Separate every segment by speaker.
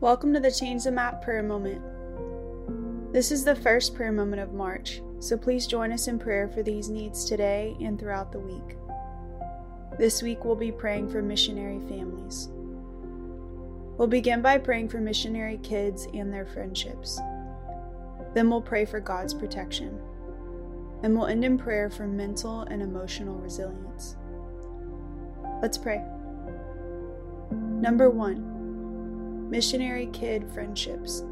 Speaker 1: Welcome to the Change the Map prayer moment. This is the first prayer moment of March, so please join us in prayer for these needs today and throughout the week. This week we'll be praying for missionary families. We'll begin by praying for missionary kids and their friendships. Then we'll pray for God's protection. And we'll end in prayer for mental and emotional resilience. Let's pray. Number one missionary kid friendships.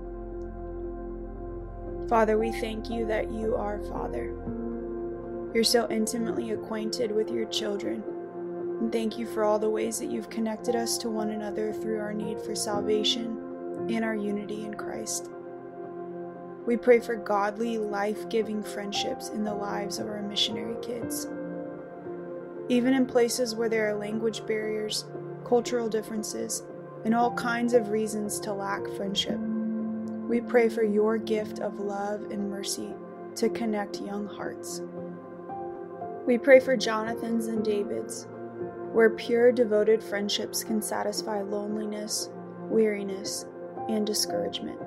Speaker 1: Father, we thank you that you are Father. You're so intimately acquainted with your children. And thank you for all the ways that you've connected us to one another through our need for salvation and our unity in Christ. We pray for godly, life giving friendships in the lives of our missionary kids. Even in places where there are language barriers, cultural differences, and all kinds of reasons to lack friendship. We pray for your gift of love and mercy to connect young hearts. We pray for Jonathan's and David's, where pure, devoted friendships can satisfy loneliness, weariness, and discouragement.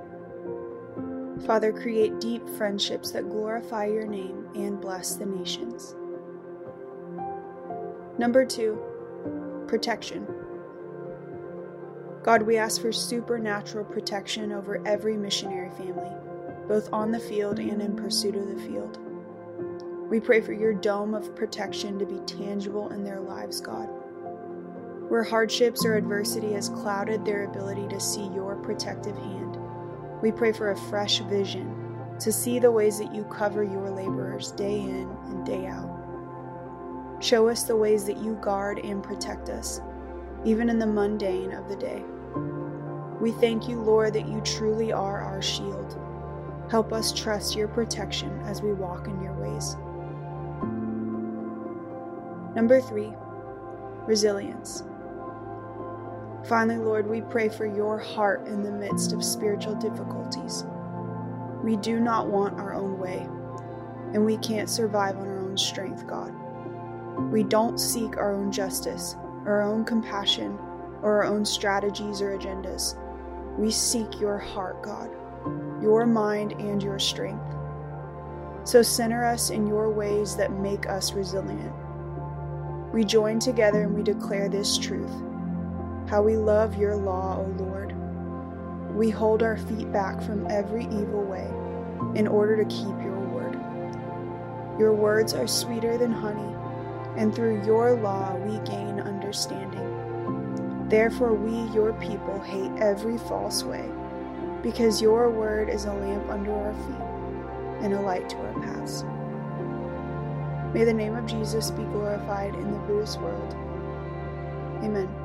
Speaker 1: Father, create deep friendships that glorify your name and bless the nations. Number two, protection. God, we ask for supernatural protection over every missionary family, both on the field and in pursuit of the field. We pray for your dome of protection to be tangible in their lives, God. Where hardships or adversity has clouded their ability to see your protective hand, we pray for a fresh vision to see the ways that you cover your laborers day in and day out. Show us the ways that you guard and protect us even in the mundane of the day. We thank you, Lord, that you truly are our shield. Help us trust your protection as we walk in your ways. Number three, resilience. Finally, Lord, we pray for your heart in the midst of spiritual difficulties. We do not want our own way, and we can't survive on our own strength, God. We don't seek our own justice, our own compassion, or our own strategies or agendas. We seek your heart, God, your mind, and your strength. So center us in your ways that make us resilient. We join together and we declare this truth how we love your law, O Lord. We hold our feet back from every evil way in order to keep your word. Your words are sweeter than honey and through your law we gain understanding. Therefore, we, your people, hate every false way, because your word is a lamp under our feet and a light to our paths. May the name of Jesus be glorified in the Buddhist world. Amen.